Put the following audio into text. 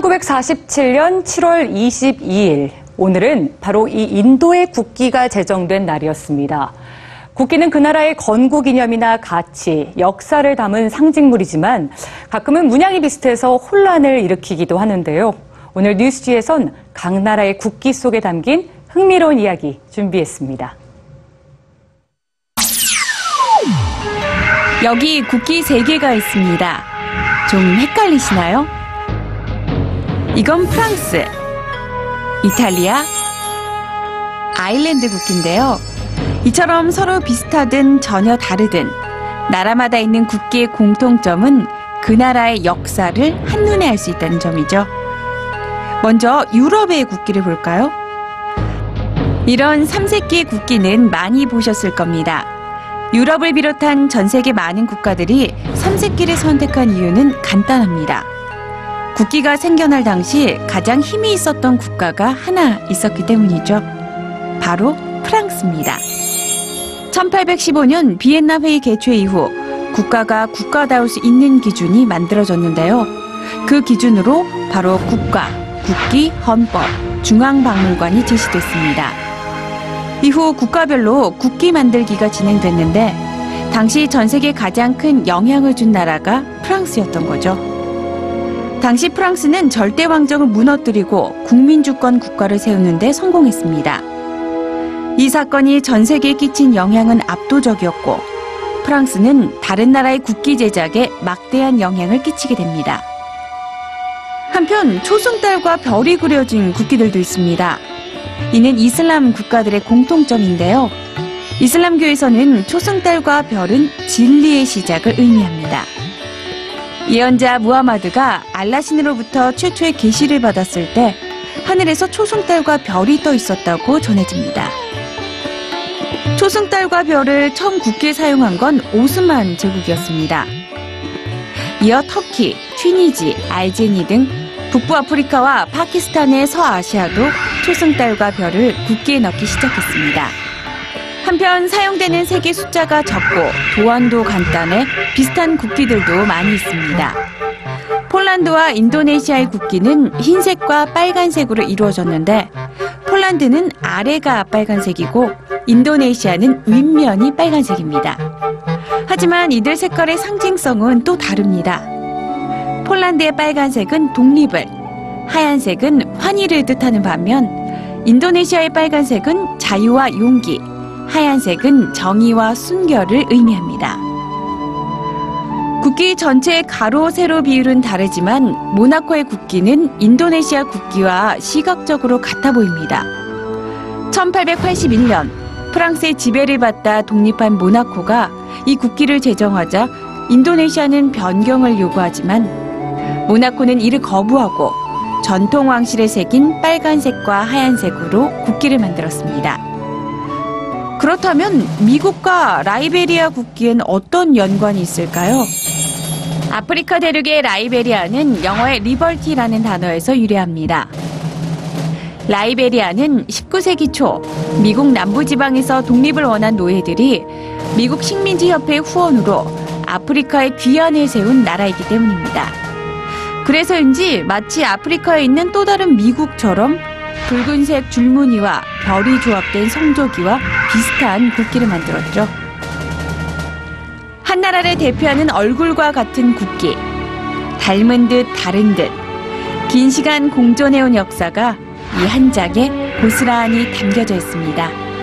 1947년 7월 22일, 오늘은 바로 이 인도의 국기가 제정된 날이었습니다. 국기는 그 나라의 건국 기념이나 가치, 역사를 담은 상징물이지만 가끔은 문양이 비슷해서 혼란을 일으키기도 하는데요. 오늘 뉴스지에선 각 나라의 국기 속에 담긴 흥미로운 이야기 준비했습니다. 여기 국기 3개가 있습니다. 좀 헷갈리시나요? 이건 프랑스, 이탈리아, 아일랜드 국기인데요. 이처럼 서로 비슷하든 전혀 다르든 나라마다 있는 국기의 공통점은 그 나라의 역사를 한눈에 알 수 있다는 점이죠. 먼저 유럽의 국기를 볼까요? 이런 삼색기의 국기는 많이 보셨을 겁니다. 유럽을 비롯한 전 세계 많은 국가들이 삼색기를 선택한 이유는 간단합니다. 국기가 생겨날 당시 가장 힘이 있었던 국가가 하나 있었기 때문이죠. 바로 프랑스입니다. 1815년 비엔나 회의 개최 이후 국가가 국가다울 수 있는 기준이 만들어졌는데요. 그 기준으로 바로 국가, 국기, 헌법, 중앙박물관이 제시됐습니다. 이후 국가별로 국기 만들기가 진행됐는데 당시 전 세계 가장 큰 영향을 준 나라가 프랑스였던 거죠. 당시 프랑스는 절대 왕정을 무너뜨리고 국민주권 국가를 세우는 데 성공했습니다. 이 사건이 전 세계에 끼친 영향은 압도적이었고 프랑스는 다른 나라의 국기 제작에 막대한 영향을 끼치게 됩니다. 한편 초승달과 별이 그려진 국기들도 있습니다. 이는 이슬람 국가들의 공통점인데요. 이슬람교에서는 초승달과 별은 진리의 시작을 의미합니다. 예언자 무하마드가 알라신으로부터 최초의 계시를 받았을 때 하늘에서 초승달과 별이 떠 있었다고 전해집니다. 초승달과 별을 처음 국기에 사용한 건 오스만 제국이었습니다. 이어 터키, 튀니지, 알제니 등 북부 아프리카와 파키스탄의 서아시아도 초승달과 별을 국기에 넣기 시작했습니다. 한편 사용되는 색의 숫자가 적고 도안도 간단해 비슷한 국기들도 많이 있습니다. 폴란드와 인도네시아의 국기는 흰색과 빨간색으로 이루어졌는데 폴란드는 아래가 빨간색이고 인도네시아는 윗면이 빨간색입니다. 하지만 이들 색깔의 상징성은 또 다릅니다. 폴란드의 빨간색은 독립을, 하얀색은 환희를 뜻하는 반면 인도네시아의 빨간색은 자유와 용기, 하얀색은 정의와 순결을 의미합니다. 국기 전체의 가로, 세로 비율은 다르지만 모나코의 국기는 인도네시아 국기와 시각적으로 같아 보입니다. 1881년 프랑스의 지배를 받다 독립한 모나코가 이 국기를 제정하자 인도네시아는 변경을 요구하지만 모나코는 이를 거부하고 전통 왕실에 새긴 빨간색과 하얀색으로 국기를 만들었습니다. 그렇다면 미국과 라이베리아 국기엔 어떤 연관이 있을까요? 아프리카 대륙의 라이베리아는 영어의 liberty라는 단어에서 유래합니다. 라이베리아는 19세기 초 미국 남부지방에서 독립을 원한 노예들이 미국 식민지 협회의 후원으로 아프리카에 귀환을 세운 나라이기 때문입니다. 그래서인지 마치 아프리카에 있는 또 다른 미국처럼 붉은색 줄무늬와 별이 조합된 성조기와 비슷한 국기를 만들었죠. 한 나라를 대표하는 얼굴과 같은 국기. 닮은 듯 다른 듯. 긴 시간 공존해온 역사가 이 한 장에 고스란히 담겨져 있습니다.